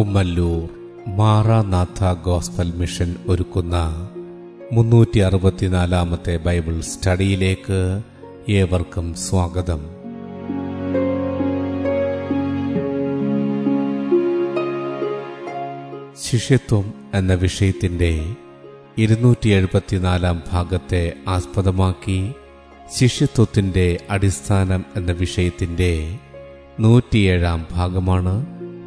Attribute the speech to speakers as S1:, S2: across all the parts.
S1: Kummallur Maranatha gospel mission ഒരുക്കുന്ന മുന്നൂറ്റി അറുപത്തിനാലാമത്തെ Bible സ്റ്റഡിയിലേക്ക് ഏവർക്കും സ്വാഗതം. ശിഷ്യത്വം എന്ന വിഷയത്തിന്റെ ഇരുന്നൂറ്റി എഴുപത്തിനാലാം ഭാഗത്തെ ആസ്പദമാക്കി ശിഷ്യത്വത്തിന്റെ അടിസ്ഥാനം എന്ന വിഷയത്തിന്റെ നൂറ്റിയേഴാം ഭാഗമാണ്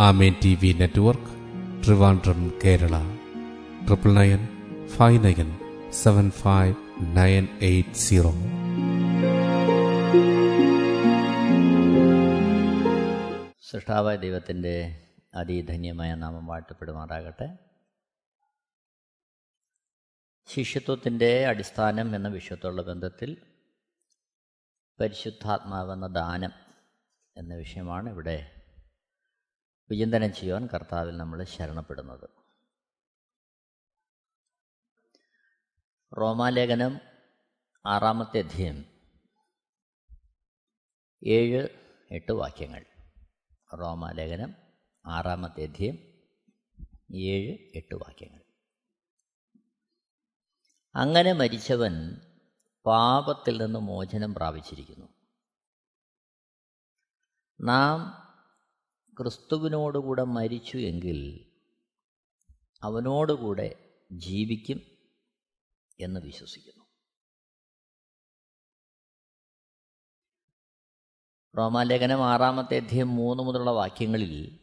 S1: Amen T V network Trivandrum Kerala. Triple nine five nine seven five nine eight zero.
S2: സൃഷ്ടാവായ ദൈവത്തിന്റെ അതിധന്യമായ നാമം വാഴ്ത്തപ്പെടുമാറാകട്ടെ. ശിഷ്യത്വത്തിന്റെ അടിസ്ഥാനം എന്ന വിഷയത്തോടുള്ള ബന്ധത്തിൽ പരിശുദ്ധാത്മാവെന്ന ദാനം എന്ന വിഷയമാണ് ഇവിടെ വിചിന്തനം ചെയ്യുവാൻ കർത്താവിൽ നമ്മൾ ശരണപ്പെടുന്നത്. റോമാലേഖനം ആറാമത്തെ അധ്യയം. ഏഴ് എട്ട് വാക്യങ്ങൾ. റോമാലേഖനം ആറാമത്തെ അധ്യയം. ഏഴ് എട്ട് വാക്യങ്ങൾ. അങ്ങനെ മരിച്ചവൻ പാപത്തിൽ നിന്ന് മോചനം പ്രാപിച്ചിരിക്കുന്നു. നാം ക്രിസ്തുവിനോടുകൂടെ മരിച്ചു എങ്കിൽ അവനോടുകൂടെ ജീവിക്കും എന്ന് വിശ്വസിക്കുന്നു. റോമാലേഖനം ആറാമത്തെ അധ്യയം മൂന്ന് മുതലുള്ള വാക്യങ്ങളിൽ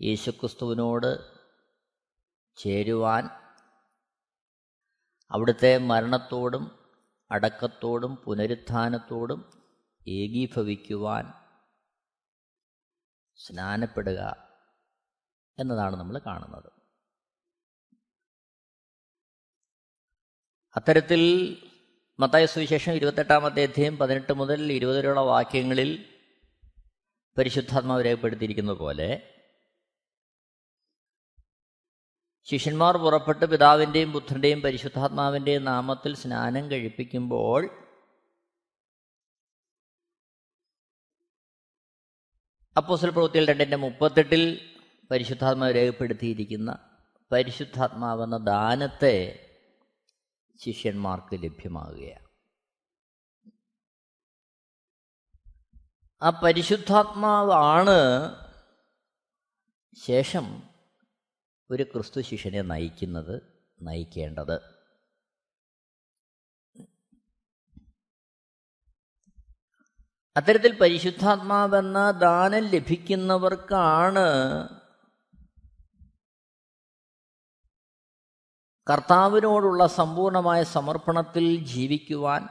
S2: യേശുക്രിസ്തുവിനോട് ചേരുവാൻ അവിടുത്തെ മരണത്തോടും അടക്കത്തോടും പുനരുത്ഥാനത്തോടും ഏകീഭവിക്കുവാൻ സ്നാനപ്പെടുക എന്നതാണ് നമ്മൾ കാണുന്നത്. അത്തരത്തിൽ മത്തായ സുവിശേഷം ഇരുപത്തെട്ടാമത്തെ അധ്യയം പതിനെട്ട് മുതൽ ഇരുപത് വരെയുള്ള വാക്യങ്ങളിൽ പരിശുദ്ധാത്മാവ് രേഖപ്പെടുത്തിയിരിക്കുന്ന പോലെ ശിഷ്യന്മാർ പുറപ്പെട്ട് പിതാവിന്റെയും പുത്രന്റെയും പരിശുദ്ധാത്മാവിന്റെയും നാമത്തിൽ സ്നാനം കഴിപ്പിക്കുമ്പോൾ അപ്പോസൽ പ്രവൃത്തിയിൽ രണ്ടിന്റെ മുപ്പത്തെട്ടിൽ പരിശുദ്ധാത്മാവ് രേഖപ്പെടുത്തിയിരിക്കുന്ന പരിശുദ്ധാത്മാവെന്ന ദാനത്തെ ശിഷ്യന്മാർക്ക് ലഭ്യമാകുകയാണ്. ആ പരിശുദ്ധാത്മാവാണ് ശേഷം ഒരു ക്രിസ്തു ശിഷ്യനെ നയിക്കുന്നത് നയിക്കേണ്ടത്. അത്തരത്തിൽ പരിശുദ്ധാത്മാവെന്ന ദാനം ലഭിക്കുന്നവർക്കാണ് കർത്താവിനോടുള്ള സമ്പൂർണമായ സമർപ്പണത്തിൽ ജീവിക്കുവാൻ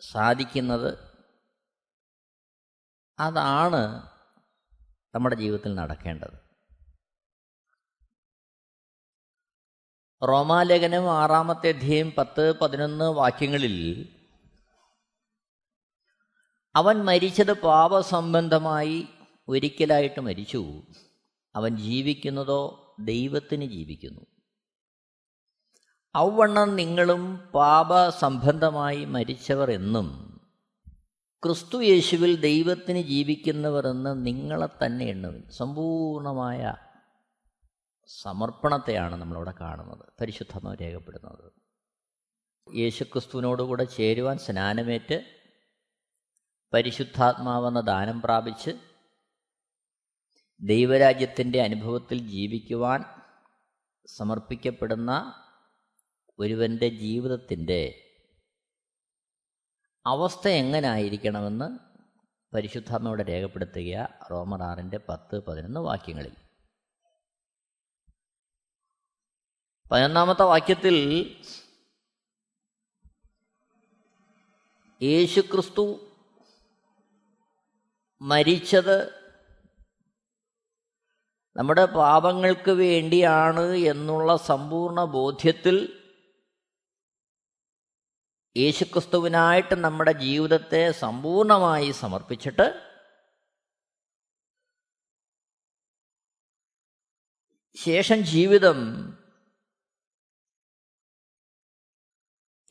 S2: സാധിക്കുന്നത് അതാണ് നമ്മുടെ ജീവിതത്തിൽ നടക്കേണ്ടത്. റോമാലേഖനം ആറാമത്തെ അധ്യയം പത്ത് പതിനൊന്ന് വാക്യങ്ങളിൽ അവൻ മരിച്ചത് പാപസംബന്ധമായി ഒരിക്കലായിട്ട് മരിച്ചു. അവൻ ജീവിക്കുന്നതോ ദൈവത്തിന് ജീവിക്കുന്നു. ഔവണ്ണം നിങ്ങളും പാപസംബന്ധമായി മരിച്ചവർ എന്നും ക്രിസ്തു യേശുവിൽ ദൈവത്തിന് ജീവിക്കുന്നവർ എന്ന് നിങ്ങളെ തന്നെ എണ്ണുവിൻ. സമ്പൂർണമായ സമർപ്പണത്തെയാണ് നമ്മളിവിടെ കാണുന്നത് പരിശുദ്ധമ രേഖപ്പെടുന്നത് യേശുക്രിസ്തുവിനോടുകൂടെ ചേരുവാൻ സ്നാനമേറ്റ് പരിശുദ്ധാത്മാവെന്ന ദാനം പ്രാപിച്ച് ദൈവരാജ്യത്തിന്റെ അനുഭവത്തിൽ ജീവിക്കുവാൻ സമർപ്പിക്കപ്പെടുന്ന ഒരുവന്റെ ജീവിതത്തിന്റെ അവസ്ഥ എങ്ങനായിരിക്കണമെന്ന് പരിശുദ്ധാത്മയോടെ രേഖപ്പെടുത്തുക റോമർ ആറിന്റെ പത്ത് പതിനൊന്ന് വാക്യങ്ങളിൽ. പതിനൊന്നാമത്തെ വാക്യത്തിൽ യേശുക്രിസ്തു മരിച്ചത് നമ്മുടെ പാപങ്ങൾക്ക് വേണ്ടിയാണ് എന്നുള്ള സമ്പൂർണ ബോധ്യത്തിൽ യേശുക്രിസ്തുവിനായിട്ട് നമ്മുടെ ജീവിതത്തെ സമ്പൂർണമായി സമർപ്പിച്ചിട്ട് ശേഷം ജീവിതം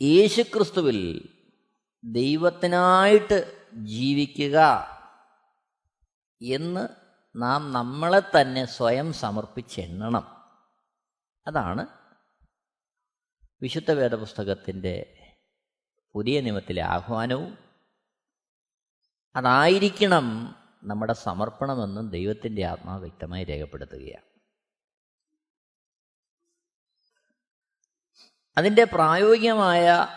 S2: യേശുക്രിസ്തുവിൽ ദൈവത്തിനായിട്ട് ജീവിക്കുക. എന്ന് നാം നമ്മളെ തന്നെ സ്വയം സമർപ്പിച്ചെണ്ണണം. അതാണ് വിശുദ്ധ വേദപുസ്തകത്തിന്റെ പുതിയ നിയമത്തിലെ ആഹ്വാനവും. അതായിരിക്കണം നമ്മുടെ സമർപ്പണമെന്നും ദൈവത്തിന്റെ ആത്മാവ് വ്യക്തമായി രേഖപ്പെടുത്തുകയാണ്. അതിന്റെ പ്രായോഗികമായ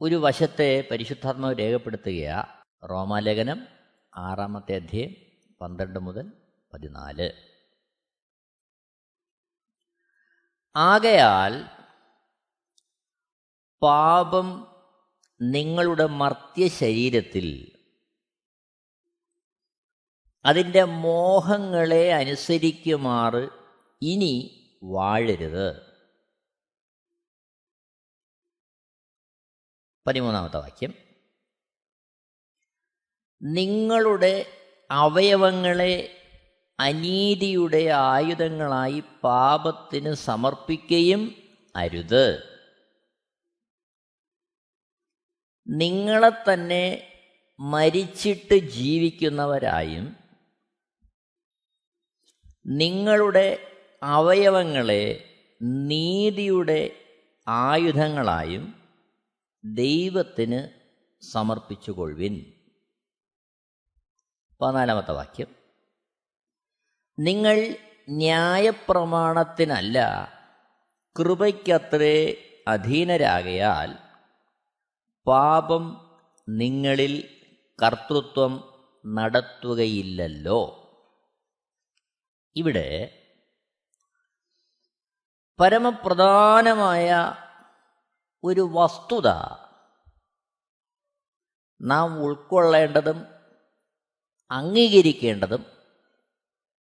S2: ഒരു വശത്തെ പരിശുദ്ധാത്മാവ് രേഖപ്പെടുത്തുകയാണ് റോമാലേഖനം. ആറാമത്തെ അധ്യയം പന്ത്രണ്ട് മുതൽ പതിനാല്. ആകയാൽ പാപം നിങ്ങളുടെ മർത്യ ശരീരത്തിൽ അതിന്റെ മോഹങ്ങളെ അനുസരിക്കുമാറ് ഇനി വാഴരുത്. പതിമൂന്നാമത്തെ വാക്യം. നിങ്ങളുടെ അവയവങ്ങളെ അനീതിയുടെ ആയുധങ്ങളായി പാപത്തിന് സമർപ്പിക്കുകയും അരുത്. നിങ്ങളെ തന്നെ മരിച്ചിട്ട് ജീവിക്കുന്നവരായും നിങ്ങളുടെ അവയവങ്ങളെ നീതിയുടെ ആയുധങ്ങളായും ദൈവത്തിന് സമർപ്പിച്ചുകൊള്ളുവിൻ. പതിനാലാമത്തെ വാക്യം. നിങ്ങൾ ന്യായപ്രമാണത്തിനല്ല കൃപയ്ക്കത്രേ അധീനരാകയാൽ പാപം നിങ്ങളിൽ കർത്തൃത്വം നടത്തുകയില്ലല്ലോ. ഇവിടെ പരമപ്രധാനമായ ഒരു വസ്തുത നാം ഉൾക്കൊള്ളേണ്ടതും അംഗീകരിക്കേണ്ടതും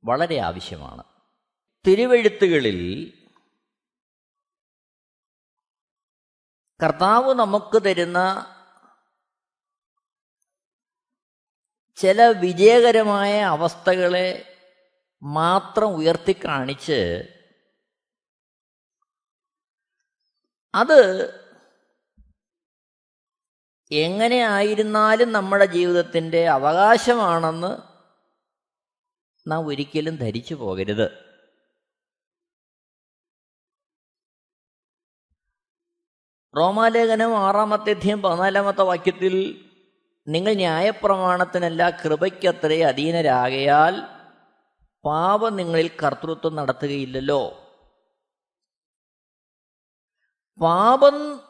S2: വളരെ ആവശ്യമാണ്. തിരുവെഴുത്തുകളിൽ കർത്താവ് നമുക്ക് തരുന്ന ചില വിജയകരമായ അവസ്ഥകളെ മാത്രം ഉയർത്തിക്കാണിച്ച് അത് എങ്ങനെ ആയിരുന്നാലും നമ്മുടെ ജീവിതത്തിന്റെ അവകാശമാണെന്ന് നാം ഒരിക്കലും ധരിച്ചു പോകരുത്. റോമാലേഖനം ആറാമത്തെ അധ്യയം പതിനാലാമത്തെ വാക്യത്തിൽ നിങ്ങൾ ന്യായപ്രമാണത്തിനല്ല കൃപയ്ക്കത്രേ അധീനരാകയാൽ പാപം നിങ്ങളിൽ കർത്തൃത്വം നടത്തുകയില്ലല്ലോ. പാപം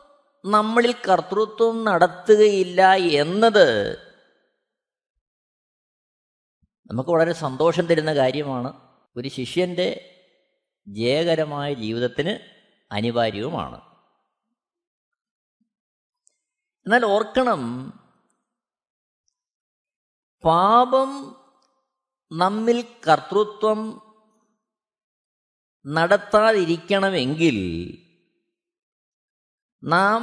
S2: നമ്മളിൽ കർത്തൃത്വം നടത്തുകയില്ല എന്നത് നമുക്ക് വളരെ സന്തോഷം തരുന്ന കാര്യമാണ്. ഒരു ശിഷ്യന്റെ ജയകരമായ ജീവിതത്തിന് അനിവാര്യവുമാണ്. എന്നാൽ ഓർക്കണം പാപം നമ്മിൽ കർത്തൃത്വം നടത്താതിരിക്കണമെങ്കിൽ നാം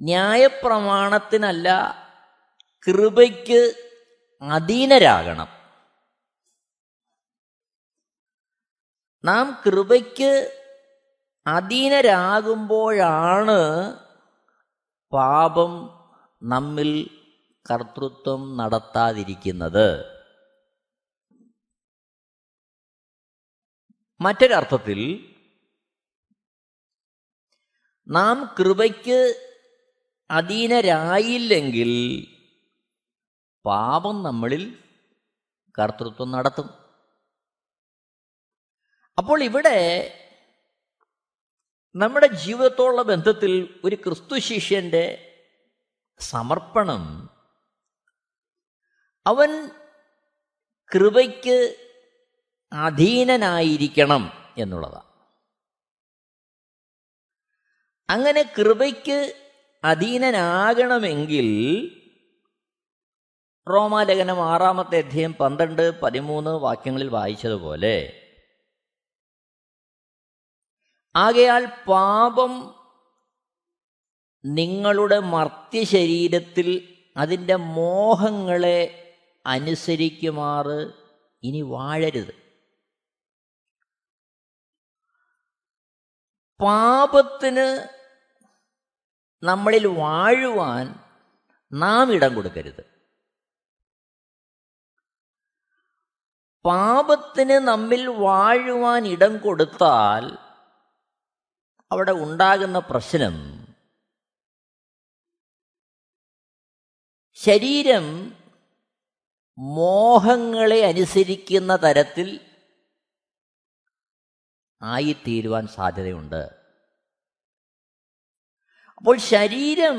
S2: ന്യായപ്രമാണത്തിനല്ല കൃപയ്ക്ക് അധീനരാകണം. നാം കൃപയ്ക്ക് അധീനരാകുമ്പോഴാണ് പാപം നമ്മിൽ കർത്തൃത്വം നടത്താതിരിക്കുന്നത്. മറ്റൊരർത്ഥത്തിൽ നാം കൃപയ്ക്ക് അധീനരായില്ലെങ്കിൽ പാപം നമ്മളിൽ കർത്തൃത്വം നടത്തും. അപ്പോൾ ഇവിടെ നമ്മുടെ ജീവിതത്തോടുള്ള ബന്ധത്തിൽ ഒരു ക്രിസ്തു ശിഷ്യന്റെ സമർപ്പണം അവൻ കൃപയ്ക്ക് അധീനനായിരിക്കണം എന്നുള്ളതാണ്. അങ്ങനെ കൃപയ്ക്ക് അധീനനാകണമെങ്കിൽ റോമാലേഖനം ആറാമത്തെ അധ്യയം പന്ത്രണ്ട് പതിമൂന്ന് വാക്യങ്ങളിൽ വായിച്ചതുപോലെ ആകയാൽ പാപം നിങ്ങളുടെ മർത്യശരീരത്തിൽ അതിന്റെ മോഹങ്ങളെ അനുസരിക്കുമാറ് ഇനി വാഴരുത്. പാപത്തിന് നമ്മളിൽ വാഴുവാൻ നാം ഇടം കൊടുക്കരുത്. പാപത്തിന് നമ്മിൽ വാഴുവാൻ ഇടം കൊടുത്താൽ അവിടെ ഉണ്ടാകുന്ന പ്രശ്നം ശരീരം മോഹങ്ങളെ അനുസരിക്കുന്ന തരത്തിൽ ആയിത്തീരുവാൻ സാധ്യതയുണ്ട്. അപ്പോൾ ശരീരം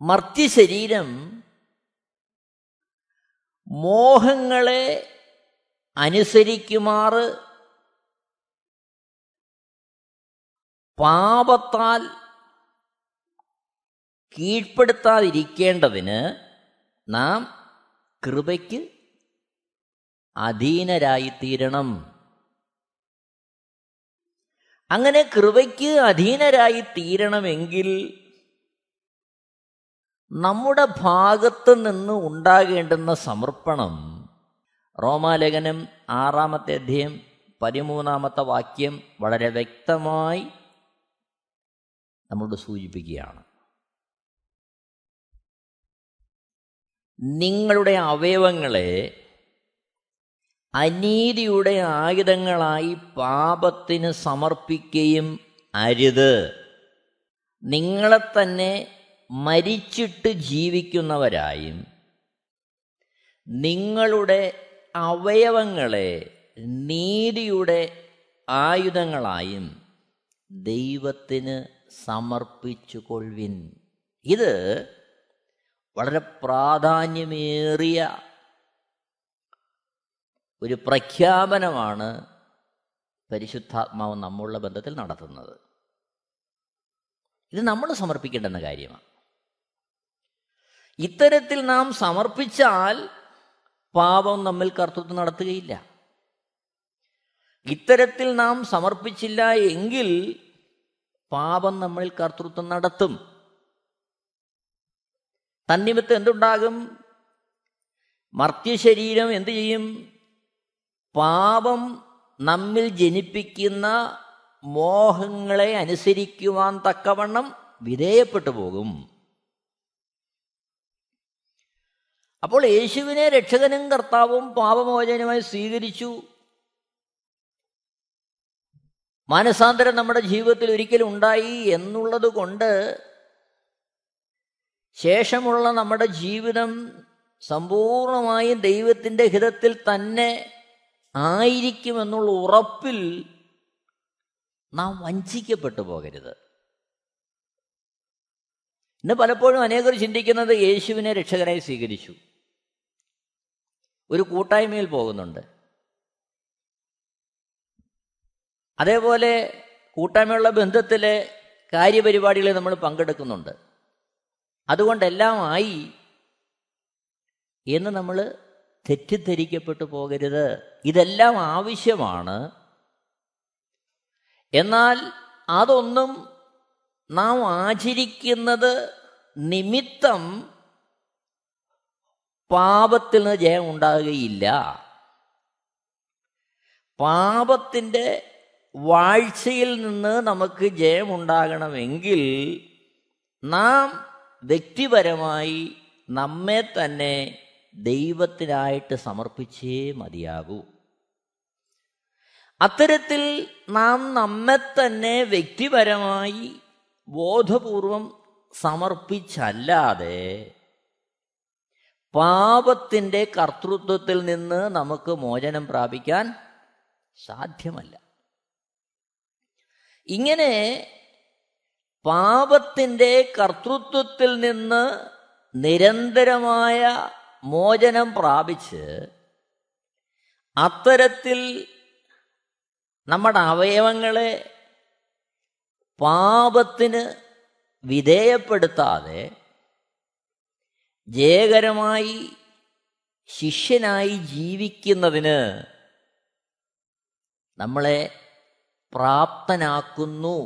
S2: മർത്യശരീരം മോഹങ്ങളെ അനുസരിക്കുമാറ് പാപത്താൽ കീഴ്പ്പെടുത്താതിരിക്കേണ്ടതിന് നാം കൃപയ്ക്ക് അധീനരായിത്തീരണം. അങ്ങനെ കൃപയ്ക്ക് അധീനരായി തീരണമെങ്കിൽ നമ്മുടെ ഭാഗത്ത് നിന്ന് ഉണ്ടാകേണ്ടുന്ന സമർപ്പണം. റോമാലേഖനം ആറാമത്തെ അധ്യയം പതിമൂന്നാമത്തെ വാക്യം വളരെ വ്യക്തമായി നമ്മളോട് സൂചിപ്പിക്കുകയാണ്. നിങ്ങളുടെ അവയവങ്ങളെ അനീതിയുടെ ആയുധങ്ങളായി പാപത്തിന് സമർപ്പിക്കുകയും അരുത്. നിങ്ങളെ തന്നെ മരിച്ചിട്ട് ജീവിക്കുന്നവരായും നിങ്ങളുടെ അവയവങ്ങളെ നീതിയുടെ ആയുധങ്ങളായും ദൈവത്തിന് സമർപ്പിച്ചു കൊള്ളുവിൻ ഇത് വളരെ പ്രാധാന്യമേറിയ ഒരു പ്രഖ്യാപനമാണ് പരിശുദ്ധാത്മാവ് നമ്മളുടെ ബന്ധത്തിൽ നടത്തുന്നത്. ഇത് നമ്മൾ സമർപ്പിക്കേണ്ടുന്ന കാര്യമാണ്. ഇത്തരത്തിൽ നാം സമർപ്പിച്ചാൽ പാപം നമ്മിൽ കർത്തൃത്വം നടത്തുകയില്ല. ഇത്തരത്തിൽ നാം സമർപ്പിച്ചില്ല എങ്കിൽ പാപം നമ്മളിൽ കർത്തൃത്വം നടത്തും. തന്നിമിത്തം എന്തുണ്ടാകും? മർത്യശരീരം എന്തു ചെയ്യും? പാപം നമ്മിൽ ജനിപ്പിക്കുന്ന മോഹങ്ങളെ അനുസരിക്കുവാൻ തക്കവണ്ണം വിധേയപ്പെട്ടു പോകും. അപ്പോൾ യേശുവിനെ രക്ഷകനും കർത്താവും പാപമോചനുമായി സ്വീകരിച്ചു. മാനസാന്തരം നമ്മുടെ ജീവിതത്തിൽ ഒരിക്കലും ഉണ്ടായി എന്നുള്ളത് കൊണ്ട് ശേഷമുള്ള നമ്മുടെ ജീവിതം സമ്പൂർണമായും ദൈവത്തിന്റെ ഹിതത്തിൽ തന്നെ ആയിരിക്കുമെന്നുള്ള ഉറപ്പിൽ നാം വഞ്ചിക്കപ്പെട്ടു പോകരുത്. ഇന്ന് പലപ്പോഴും അനേകർ ചിന്തിക്കുന്നത് യേശുവിനെ രക്ഷകനായി സ്വീകരിച്ചു. ഒരു കൂട്ടായ്മയിൽ പോകുന്നുണ്ട്. അതേപോലെ കൂട്ടായ്മയുള്ള ബന്ധത്തിലെ കാര്യപരിപാടികളിൽ നമ്മൾ പങ്കെടുക്കുന്നുണ്ട്. അതുകൊണ്ടെല്ലാം ആയി എന്ന് നമ്മൾ തെറ്റിദ്ധരിക്കപ്പെട്ടു പോകരുത്. ഇതെല്ലാം ആവശ്യമാണ്. എന്നാൽ അതൊന്നും നാം ആചരിക്കുന്നത് നിമിത്തം പാപത്തിൽ നിന്ന് ജയം ഉണ്ടാകുകയില്ല. പാപത്തിന്റെ വാഴ്ചയിൽ നിന്ന് നമുക്ക് ജയമുണ്ടാകണമെങ്കിൽ നാം വ്യക്തിപരമായി നമ്മെ തന്നെ ദൈവത്തിനായിട്ട് സമർപ്പിച്ചേ മതിയാകൂ. അത്തരത്തിൽ നാം നമ്മെ തന്നെ വ്യക്തിപരമായി ബോധപൂർവം സമർപ്പിച്ചല്ലാതെ പാപത്തിന്റെ കർത്തൃത്വത്തിൽ നിന്ന് നമുക്ക് മോചനം പ്രാപിക്കാൻ സാധ്യമല്ല. ഇങ്ങനെ പാപത്തിന്റെ കർത്തൃത്വത്തിൽ നിന്ന് നിരന്തരമായ മോചനം പ്രാപിച്ച് അത്തരത്തിൽ നമ്മുടെ അവയവങ്ങളെ പാപത്തിന് വിധേയപ്പെടുത്താതെ ജയകരമായി ശിഷ്യനായി ജീവിക്കുന്നതിന് നമ്മളെ പ്രാപ്തനാക്കുന്നു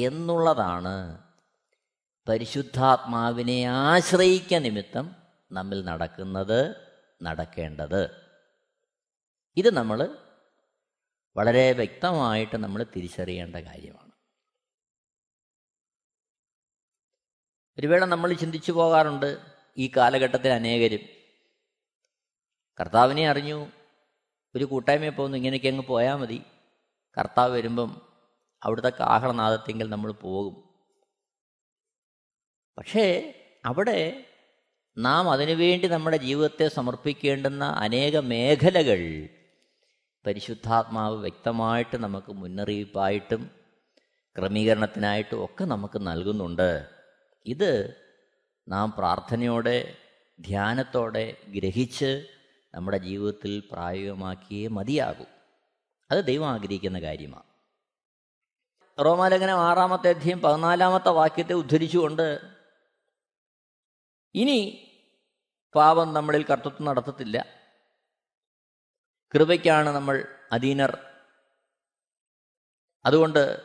S2: എന്നുള്ളതാണ് പരിശുദ്ധാത്മാവിനെ ആശ്രയിക്ക നിമിത്തം നമ്മിൽ നടക്കുന്നത് നടക്കേണ്ടത്. ഇത് നമ്മൾ വളരെ വ്യക്തമായിട്ട് നമ്മൾ തിരിച്ചറിയേണ്ട കാര്യമാണ്. ഒരു വേള നമ്മൾ ചിന്തിച്ചു പോകാറുണ്ട് ഈ കാലഘട്ടത്തിൽ അനേകരും. കർത്താവിനെ അറിഞ്ഞു ഒരു കൂട്ടായ്മയെ പോകുന്നു ഇങ്ങനെയൊക്കെ അങ്ങ് പോയാൽ മതി. കർത്താവ് വരുമ്പം അവിടുത്തെ കാഹളനാദത്തെങ്കിൽ നമ്മൾ പോകും. പക്ഷേ അവിടെ നാം അതിനുവേണ്ടി നമ്മുടെ ജീവിതത്തെ സമർപ്പിക്കേണ്ടുന്ന അനേക മേഖലകൾ പരിശുദ്ധാത്മാവ് വ്യക്തമായിട്ട് നമുക്ക് മുന്നറിയിപ്പായിട്ടും ക്രമീകരണത്തിനായിട്ടും ഒക്കെ നമുക്ക് നൽകുന്നുണ്ട്. ഇത് നാം പ്രാർത്ഥനയോടെ ധ്യാനത്തോടെ ഗ്രഹിച്ച് നമ്മുടെ ജീവിതത്തിൽ പ്രായോഗികമാക്കിയേ മതിയാകൂ. അത് ദൈവം ആഗ്രഹിക്കുന്ന കാര്യമാണ്. റോമാലേഖനം ആറാമത്തെ അധ്യയം പതിനാലാമത്തെ വാക്യത്തെ ഉദ്ധരിച്ചുകൊണ്ട് ഇനി പാപം നമ്മളിൽ കർത്തൃത്വം നടത്തത്തില്ല. കൃപയ്ക്കാണ് നമ്മൾ അധീനർ. അതുകൊണ്ട്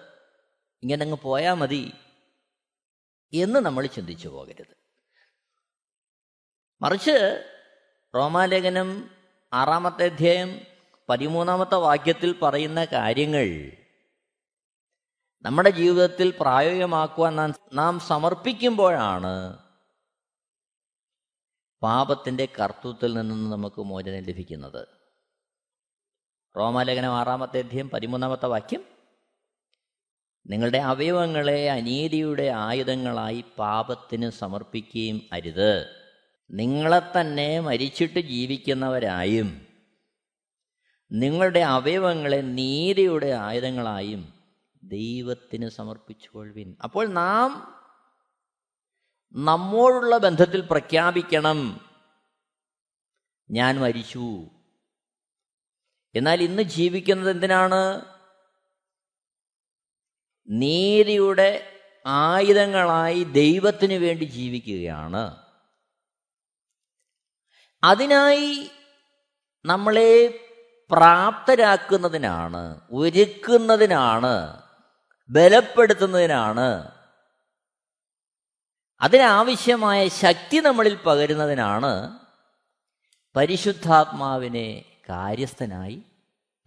S2: ഇങ്ങനെ അങ്ങ് പോയാൽ മതി എന്ന് നമ്മൾ ചിന്തിച്ചു പോകരുത്. മറിച്ച് റോമാലേഖനം ആറാമത്തെ അധ്യായം പതിമൂന്നാമത്തെ വാക്യത്തിൽ പറയുന്ന കാര്യങ്ങൾ നമ്മുടെ ജീവിതത്തിൽ പ്രായോഗികമാക്കുവാൻ നാം നാം സമർപ്പിക്കുമ്പോഴാണ് പാപത്തിന്റെ കർത്തൃത്വത്തിൽ നിന്നും നമുക്ക് മോചനം ലഭിക്കുന്നത്. റോമാലേഖനം ആറാമത്തെ അധ്യയം പതിമൂന്നാമത്തെ വാക്യം. നിങ്ങളുടെ അവയവങ്ങളെ അനീതിയുടെ ആയുധങ്ങളായി പാപത്തിന് സമർപ്പിക്കുകയും അരുത്. നിങ്ങളെ തന്നെ മരിച്ചിട്ട് ജീവിക്കുന്നവരായും നിങ്ങളുടെ അവയവങ്ങളെ നീതിയുടെ ആയുധങ്ങളായും ദൈവത്തിന് സമർപ്പിച്ചുകൊള്ളുവിൻ. അപ്പോൾ നാം നമ്മോടുള്ള ബന്ധത്തിൽ പ്രഖ്യാപിക്കണം. ഞാൻ മരിച്ചു. എന്നാൽ ഇന്ന് ജീവിക്കുന്നത് എന്തിനാണ്? നീതിയുടെ ആയുധങ്ങളായി ദൈവത്തിന് വേണ്ടി ജീവിക്കുകയാണ്. അതിനായി നമ്മളെ പ്രാപ്തരാക്കുന്നതിനാണ് ഒരുക്കുന്നതിനാണ് ബലപ്പെടുത്തുന്നതിനാണ് അതിനാവശ്യമായ ശക്തി നമ്മളിൽ പകരുന്നതിനാണ് പരിശുദ്ധാത്മാവിനെ കാര്യസ്ഥനായി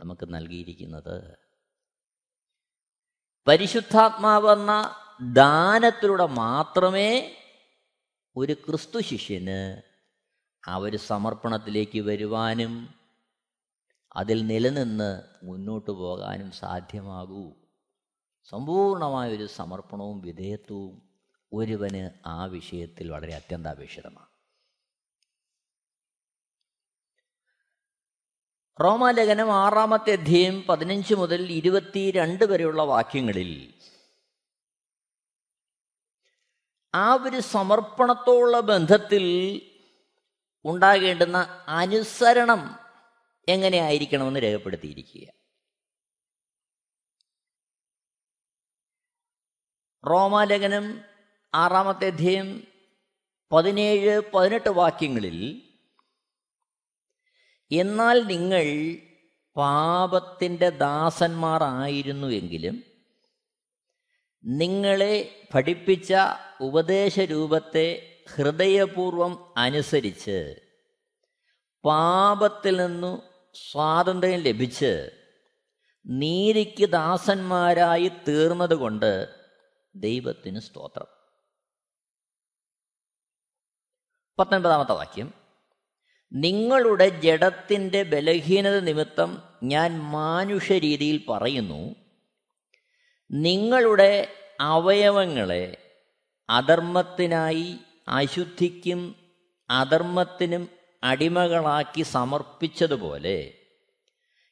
S2: നമുക്ക് നൽകിയിരിക്കുന്നത്. പരിശുദ്ധാത്മാവെന്ന ദാനത്തിലൂടെ മാത്രമേ ഒരു ക്രിസ്തു ശിഷ്യന് ആ ഒരു സമർപ്പണത്തിലേക്ക് വരുവാനും അതിൽ നിലനിന്ന് മുന്നോട്ട് പോകാനും സാധ്യമാകൂ. സമ്പൂർണമായ ഒരു സമർപ്പണവും വിധേയത്വവും ഒരുവന് ആ വിഷയത്തിൽ വളരെ അത്യന്താപേക്ഷിതമാണ്. റോമാലേഖനം ആറാമത്തെ അധ്യയം പതിനഞ്ച് മുതൽ ഇരുപത്തിരണ്ട് വരെയുള്ള വാക്യങ്ങളിൽ ആ ഒരു സമർപ്പണത്തോടുള്ള ബന്ധത്തിൽ ഉണ്ടാകേണ്ടുന്ന അനുസരണം എങ്ങനെയായിരിക്കണമെന്ന് രേഖപ്പെടുത്തിയിരിക്കുക. റോമാലേഖനം ആറാമത്തെ അധ്യയം പതിനേഴ് പതിനെട്ട് വാക്യങ്ങളിൽ എന്നാൽ നിങ്ങൾ പാപത്തിന്റെ ദാസന്മാരായിരുന്നു എങ്കിലും നിങ്ങളെ പഠിപ്പിച്ച ഉപദേശരൂപത്തെ ഹൃദയപൂർവം അനുസരിച്ച് പാപത്തിൽ നിന്നു സ്വാതന്ത്ര്യം ലഭിച്ച് നീതിക്ക് ദാസന്മാരായി തീർന്നതുകൊണ്ട് ദൈവത്തിന് സ്തോത്രം. പത്തൊൻപതാമത്തെ വാക്യം. നിങ്ങളുടെ ജഡത്തിന്റെ ബലഹീനത നിമിത്തം ഞാൻ മാനുഷ രീതിയിൽ പറയുന്നു. നിങ്ങളുടെ അവയവങ്ങളെ അധർമ്മത്തിനായി അശുദ്ധിക്കും അധർമ്മത്തിനും അടിമകളാക്കി സമർപ്പിച്ചതുപോലെ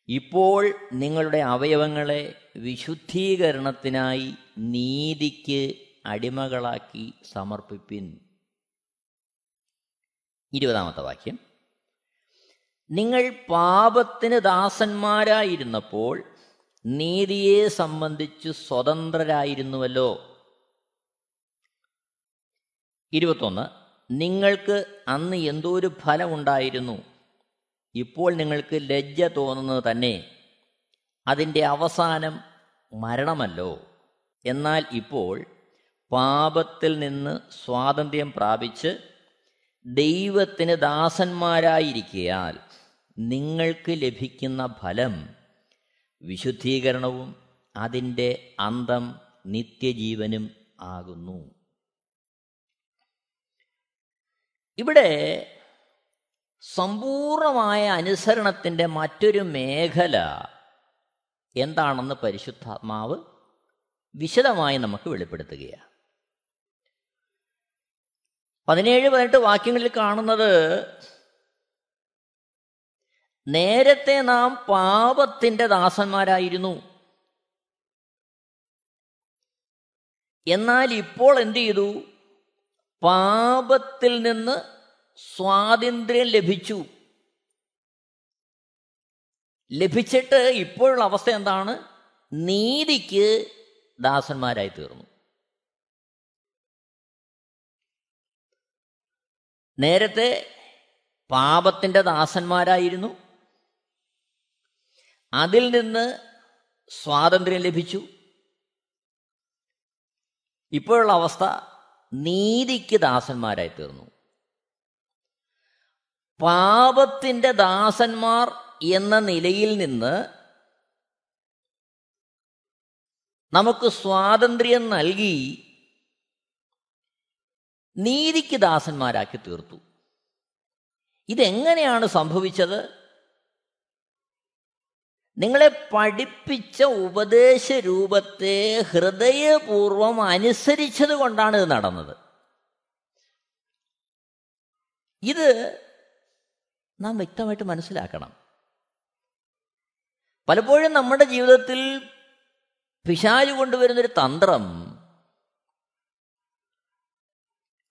S2: ഇപ്പോൾ നിങ്ങളുടെ അവയവങ്ങളെ വിശുദ്ധീകരണത്തിനായി നീതിക്ക് അടിമകളാക്കി സമർപ്പിപ്പിൻ. ഇരുപതാമത്തെ വാക്യം. നിങ്ങൾ പാപത്തിന് ദാസന്മാരായിരുന്നപ്പോൾ നീതിയെ സംബന്ധിച്ച് സ്വതന്ത്രരായിരുന്നുവല്ലോ. ഇരുപത്തൊന്ന് നിങ്ങൾക്ക് അന്ന് എന്തോ ഒരു ഫലമുണ്ടായിരുന്നു ഇപ്പോൾ നിങ്ങൾക്ക് ലജ്ജ തോന്നുന്നത് തന്നെ അതിന്റെ അവസാനം മരണമല്ലോ. എന്നാൽ ഇപ്പോൾ പാപത്തിൽ നിന്ന് സ്വാതന്ത്ര്യം പ്രാപിച്ച് ദൈവത്തിന് ദാസന്മാരായിരിക്കയാൽ നിങ്ങൾക്ക് ലഭിക്കുന്ന ഫലം വിശുദ്ധീകരണവും അതിന്റെ അന്തം നിത്യജീവനും ആകുന്നു. ഇവിടെ സമ്പൂർണമായ അനുസരണത്തിന്റെ മറ്റൊരു മേഖല എന്താണെന്ന് പരിശുദ്ധാത്മാവ് വിശദമായി നമുക്ക് വെളിപ്പെടുത്തുകയാണ്. പതിനേഴ് പതിനെട്ട് വാക്യങ്ങളിൽ കാണുന്നത് നേരത്തെ നാം പാപത്തിന്റെ ദാസന്മാരായിരുന്നു. എന്നാൽ ഇപ്പോൾ എന്തു ചെയ്തു? പാപത്തിൽ നിന്ന് സ്വാതന്ത്ര്യം ലഭിച്ചു. ലഭിച്ചിട്ട് ഇപ്പോഴുള്ള അവസ്ഥ എന്താണ്? നീതിക്ക് ദാസന്മാരായി തീർന്നു. നേരത്തെ പാപത്തിന്റെ ദാസന്മാരായിരുന്നു. അതിൽ നിന്ന് സ്വാതന്ത്ര്യം ലഭിച്ചു. ഇപ്പോഴുള്ള അവസ്ഥ നീതിക്ക് ദാസന്മാരായി തീർന്നു. പാപത്തിന്റെ ദാസന്മാർ എന്ന നിലയിൽ നിന്ന് നമുക്ക് സ്വാതന്ത്ര്യം നൽകി നീതിക്ക് ദാസന്മാരാക്കി തീർത്തു. ഇതെങ്ങനെയാണ് സംഭവിച്ചത്? നിങ്ങളെ പഠിപ്പിച്ച ഉപദേശ രൂപത്തെ ഹൃദയപൂർവം അനുസരിച്ചത് കൊണ്ടാണ് ഇത് നടന്നത്. ഇത് നാം വ്യക്തമായിട്ട് മനസ്സിലാക്കണം. പലപ്പോഴും നമ്മുടെ ജീവിതത്തിൽ പിശാചു കൊണ്ടുവരുന്നൊരു തന്ത്രം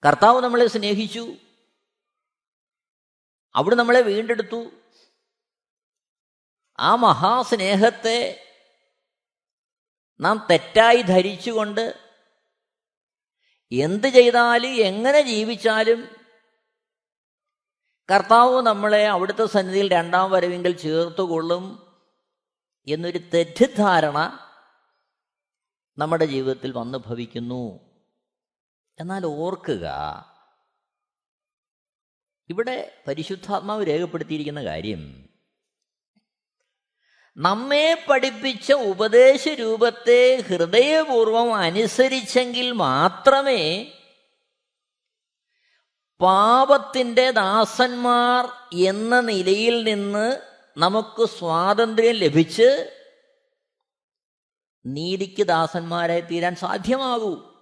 S2: കർത്താവ് നമ്മളെ സ്നേഹിച്ചു. അവിടെ നമ്മളെ വീണ്ടെടുത്തു. ആ മഹാസ്നേഹത്തെ നാം തെറ്റായി ധരിച്ചുകൊണ്ട് എന്ത് ചെയ്താലും എങ്ങനെ ജീവിച്ചാലും കർത്താവ് നമ്മളെ അവിടുത്തെ സന്നിധിയിൽ രണ്ടാം വരവെങ്കിൽ ചേർത്തുകൊള്ളും എന്നൊരു തെറ്റിദ്ധാരണ നമ്മുടെ ജീവിതത്തിൽ വന്നു ഭവിക്കുന്നു. എന്നാൽ ഓർക്കുക ഇവിടെ പരിശുദ്ധാത്മാവ് രേഖപ്പെടുത്തിയിരിക്കുന്ന കാര്യം നമ്മെ പഠിപ്പിച്ച ഉപദേശ രൂപത്തെ ഹൃദയപൂർവം അനുസരിച്ചെങ്കിൽ മാത്രമേ പാപത്തിന്റെ ദാസന്മാർ എന്ന നിലയിൽ നിന്ന് നമുക്ക് സ്വാതന്ത്ര്യം ലഭിച്ച് നീതിക്ക് ദാസന്മാരായി തീരാൻ സാധ്യമാകൂ.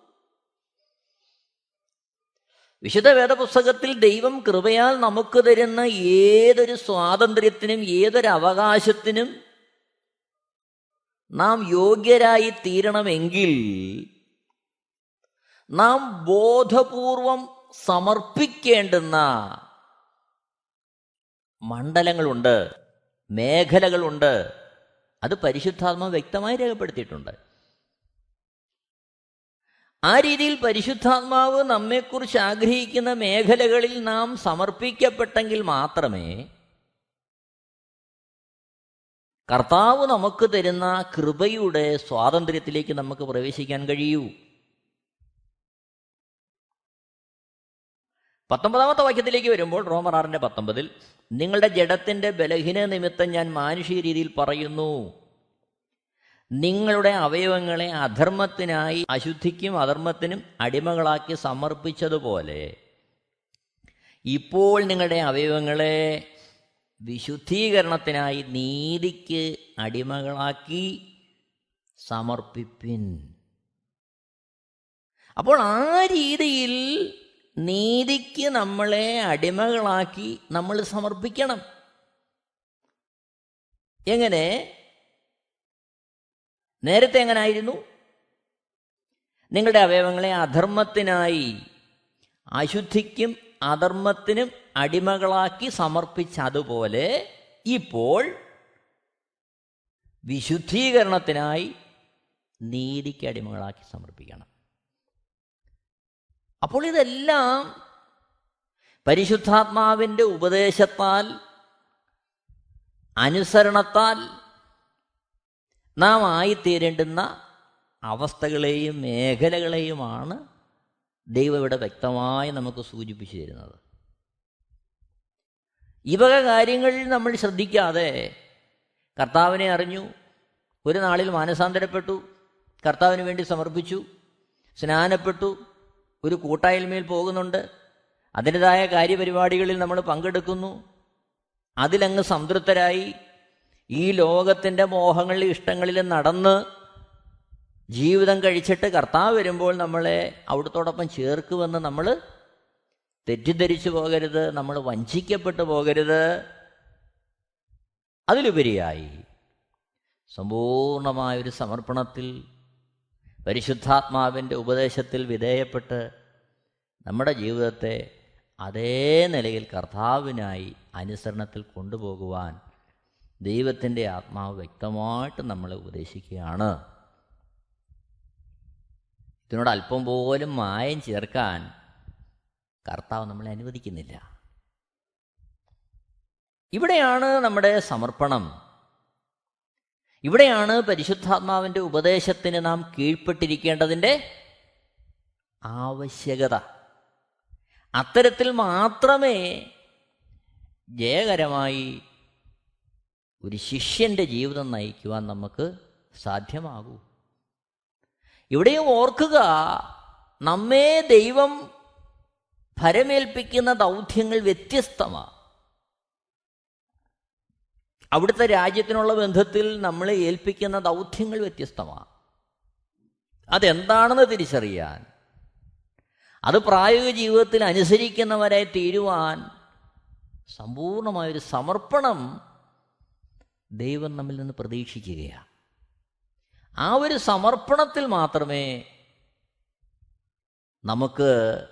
S2: വിശുദ്ധ വേദപുസ്തകത്തിൽ ദൈവം കൃപയാൽ നമുക്ക് തരുന്ന ഏതൊരു സ്വാതന്ത്ര്യത്തിനും ഏതൊരു അവകാശത്തിനും നാം യോഗ്യരായി തീരണമെങ്കിൽ നാം ബോധപൂർവം സമർപ്പിക്കേണ്ടുന്ന മണ്ഡലങ്ങളുണ്ട് മേഖലകളുണ്ട്. അത് പരിശുദ്ധാത്മ വ്യക്തമായി രേഖപ്പെടുത്തിയിട്ടുണ്ട്. ആ രീതിയിൽ പരിശുദ്ധാത്മാവ് നമ്മെക്കുറിച്ച് ആഗ്രഹിക്കുന്ന മേഖലകളിൽ നാം സമർപ്പിക്കപ്പെട്ടെങ്കിൽ മാത്രമേ കർത്താവ് നമുക്ക് തരുന്ന കൃപയുടെ സ്വാതന്ത്ര്യത്തിലേക്ക് നമുക്ക് പ്രവേശിക്കാൻ കഴിയൂ. പത്തൊമ്പതാമത്തെ വാക്യത്തിലേക്ക് വരുമ്പോൾ റോമർ ആറിന്റെ പത്തൊമ്പതിൽ നിങ്ങളുടെ ജഡത്തിന്റെ ബലഹീന നിമിത്തം ഞാൻ മാനുഷിക രീതിയിൽ പറയുന്നു. നിങ്ങളുടെ അവയവങ്ങളെ അധർമ്മത്തിനായി അശുദ്ധിക്കും അധർമ്മത്തിനും അടിമകളാക്കി സമർപ്പിച്ചതുപോലെ ഇപ്പോൾ നിങ്ങളുടെ അവയവങ്ങളെ വിശുദ്ധീകരണത്തിനായി നീതിക്ക് അടിമകളാക്കി സമർപ്പിപ്പിൻ. അപ്പോൾ ആ രീതിയിൽ നീതിക്ക് നമ്മളെ അടിമകളാക്കി നമ്മൾ സമർപ്പിക്കണം. എങ്ങനെ? നേരത്തെ എങ്ങനായിരുന്നു? നിങ്ങളുടെ അവയവങ്ങളെ അധർമ്മത്തിനായി അശുദ്ധിക്കും അധർമ്മത്തിനും അടിമകളാക്കി സമർപ്പിച്ചതുപോലെ ഇപ്പോൾ വിശുദ്ധീകരണത്തിനായി നീതിക്ക് അടിമകളാക്കി സമർപ്പിക്കണം. അപ്പോൾ ഇതെല്ലാം പരിശുദ്ധാത്മാവിന്റെ ഉപദേശത്താൽ അനുസരണത്താൽ നാം ആയിത്തീരേണ്ടുന്ന അവസ്ഥകളെയും മേഖലകളെയുമാണ് ദൈവം ഇവിടെ വ്യക്തമായി നമുക്ക് സൂചിപ്പിച്ചു തരുന്നത്. ഈ വക കാര്യങ്ങൾ നമ്മൾ ശ്രദ്ധിക്കാതെ കർത്താവിനെ അറിഞ്ഞു ഒരു നാളിൽ മാനസാന്തരപ്പെട്ടു കർത്താവിന് വേണ്ടി സമർപ്പിച്ചു സ്നാനപ്പെട്ടു ഒരു കൂട്ടായ്മയിൽ പോകുന്നുണ്ട് അതിന്റെതായ കാര്യപരിപാടികളിൽ നമ്മൾ പങ്കെടുക്കുന്നു അതിലങ്ങ് സംതൃപ്തരായി ഈ ലോകത്തിന്റെ മോഹങ്ങളിലും ഇഷ്ടങ്ങളിലും നടന്ന് ജീവിതം കഴിച്ചിട്ട് കർത്താവ് വരുമ്പോൾ നമ്മളെ അവിടത്തോടൊപ്പം ചേർക്കുമെന്ന് നമ്മൾ തെറ്റിദ്ധരിച്ചു പോകരുത് നമ്മൾ വഞ്ചിക്കപ്പെട്ടു പോകരുത്. അതിലുപരിയായി സമ്പൂർണമായൊരു സമർപ്പണത്തിൽ പരിശുദ്ധാത്മാവിന്റെ ഉപദേശത്തിൽ വിധേയപ്പെട്ട് നമ്മുടെ ജീവിതത്തെ അതേ നിലയിൽ കർത്താവിനായി അനുസരണത്തിൽ കൊണ്ടുപോകുവാൻ ദൈവത്തിന്റെ ആത്മാവ് വ്യക്തമായിട്ട് നമ്മളെ ഉപദേശിക്കുകയാണ്. ഇതിനോട് അല്പം പോലും മായം ചേർക്കാൻ കർത്താവ് നമ്മളെ അനുവദിക്കുന്നില്ല. ഇവിടെയാണ് നമ്മുടെ സമർപ്പണം. ഇവിടെയാണ് പരിശുദ്ധാത്മാവിന്റെ ഉപദേശത്തിന് നാം കീഴ്പ്പെട്ടിരിക്കേണ്ടതിന്റെ ആവശ്യകത. അത്തരത്തിൽ മാത്രമേ ജയകരമായി ഒരു ശിഷ്യന്റെ ജീവിതം നയിക്കുവാൻ നമുക്ക് സാധ്യമാകൂ. ഇവിടെയും ഓർക്കുക നമ്മെ ദൈവം ഭരമേൽപ്പിക്കുന്ന ദൗത്യങ്ങൾ വ്യത്യസ്തമാണ് അവിടുത്തെ രാജ്യത്തിനുള്ള ബന്ധത്തിൽ നമ്മൾ ഏൽപ്പിക്കുന്ന ദൗത്യങ്ങൾ വ്യത്യസ്തമാണ് അതെന്താണെന്ന് തിരിച്ചറിയാൻ അത് പ്രായോഗിക ജീവിതത്തിൽ അനുസരിക്കുന്നവരായി തീരുവാൻ സമ്പൂർണമായൊരു സമർപ്പണം ദൈവം നമ്മിൽ നിന്ന് പ്രതീക്ഷിക്കുകയാണ്. ആ ഒരു സമർപ്പണത്തിൽ മാത്രമേ നമുക്ക്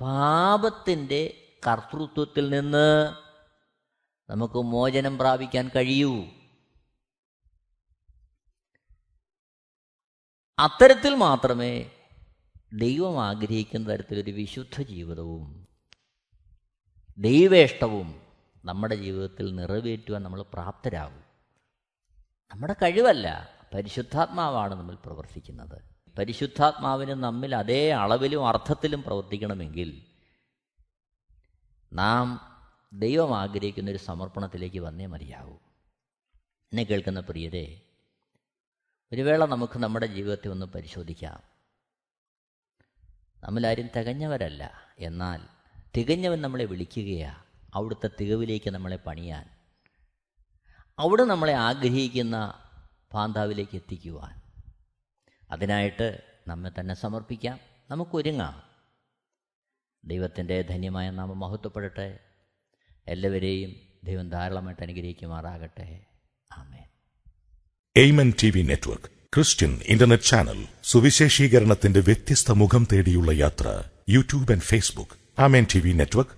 S2: പാപത്തിന്റെ കർത്തൃത്വത്തിൽ നിന്ന് നമുക്ക് മോചനം പ്രാപിക്കാൻ കഴിയൂ. അത്തരത്തിൽ മാത്രമേ ദൈവം ആഗ്രഹിക്കുന്ന തരത്തിലൊരു വിശുദ്ധ ജീവിതവും ദൈവേഷ്ടവും നമ്മുടെ ജീവിതത്തിൽ നിറവേറ്റുവാൻ നമ്മൾ പ്രാപ്തരാകും. നമ്മുടെ കഴിവല്ല പരിശുദ്ധാത്മാവാണ് നമ്മൾ പ്രവർത്തിക്കുന്നത്. പരിശുദ്ധാത്മാവിന് നമ്മിൽ അതേ അളവിലും അർത്ഥത്തിലും പ്രവർത്തിക്കണമെങ്കിൽ നാം ദൈവം ആഗ്രഹിക്കുന്ന ഒരു സമർപ്പണത്തിലേക്ക് വന്നേ മതിയാകൂ. എന്നെ കേൾക്കുന്ന പ്രിയരെ ഒരു വേള നമുക്ക് നമ്മുടെ ജീവിതത്തെ ഒന്ന് പരിശോധിക്കാം. നമ്മളാരും തികഞ്ഞവരല്ല എന്നാൽ തികഞ്ഞവൻ നമ്മളെ വിളിക്കുകയാണ് അവിടുത്തെ തികവിലേക്ക് നമ്മളെ പണിയാൻ. അവിടെ നമ്മളെ ആഗ്രഹിക്കുന്ന പാന്താവിലേക്ക് എത്തിക്കുവാൻ. അതിനായിട്ട് നമ്മെ തന്നെ സമർപ്പിക്കാം. നമുക്കൊരുങ്ങാം ദൈവത്തിന്റെ ധന്യമായ നാമം മഹത്വപ്പെടട്ടെ. എല്ലാവരെയും ദൈവം ധാരാളമായിട്ട് അനുഗ്രഹിക്കുമാറാകട്ടെ. ആമേൻ.
S3: Amen T V network Christian internet channel സുവിശേഷീകരണത്തിന്റെ വ്യത്യസ്ത മുഖം തേടിയുള്ള യാത്ര YouTube and Facebook Amen T V network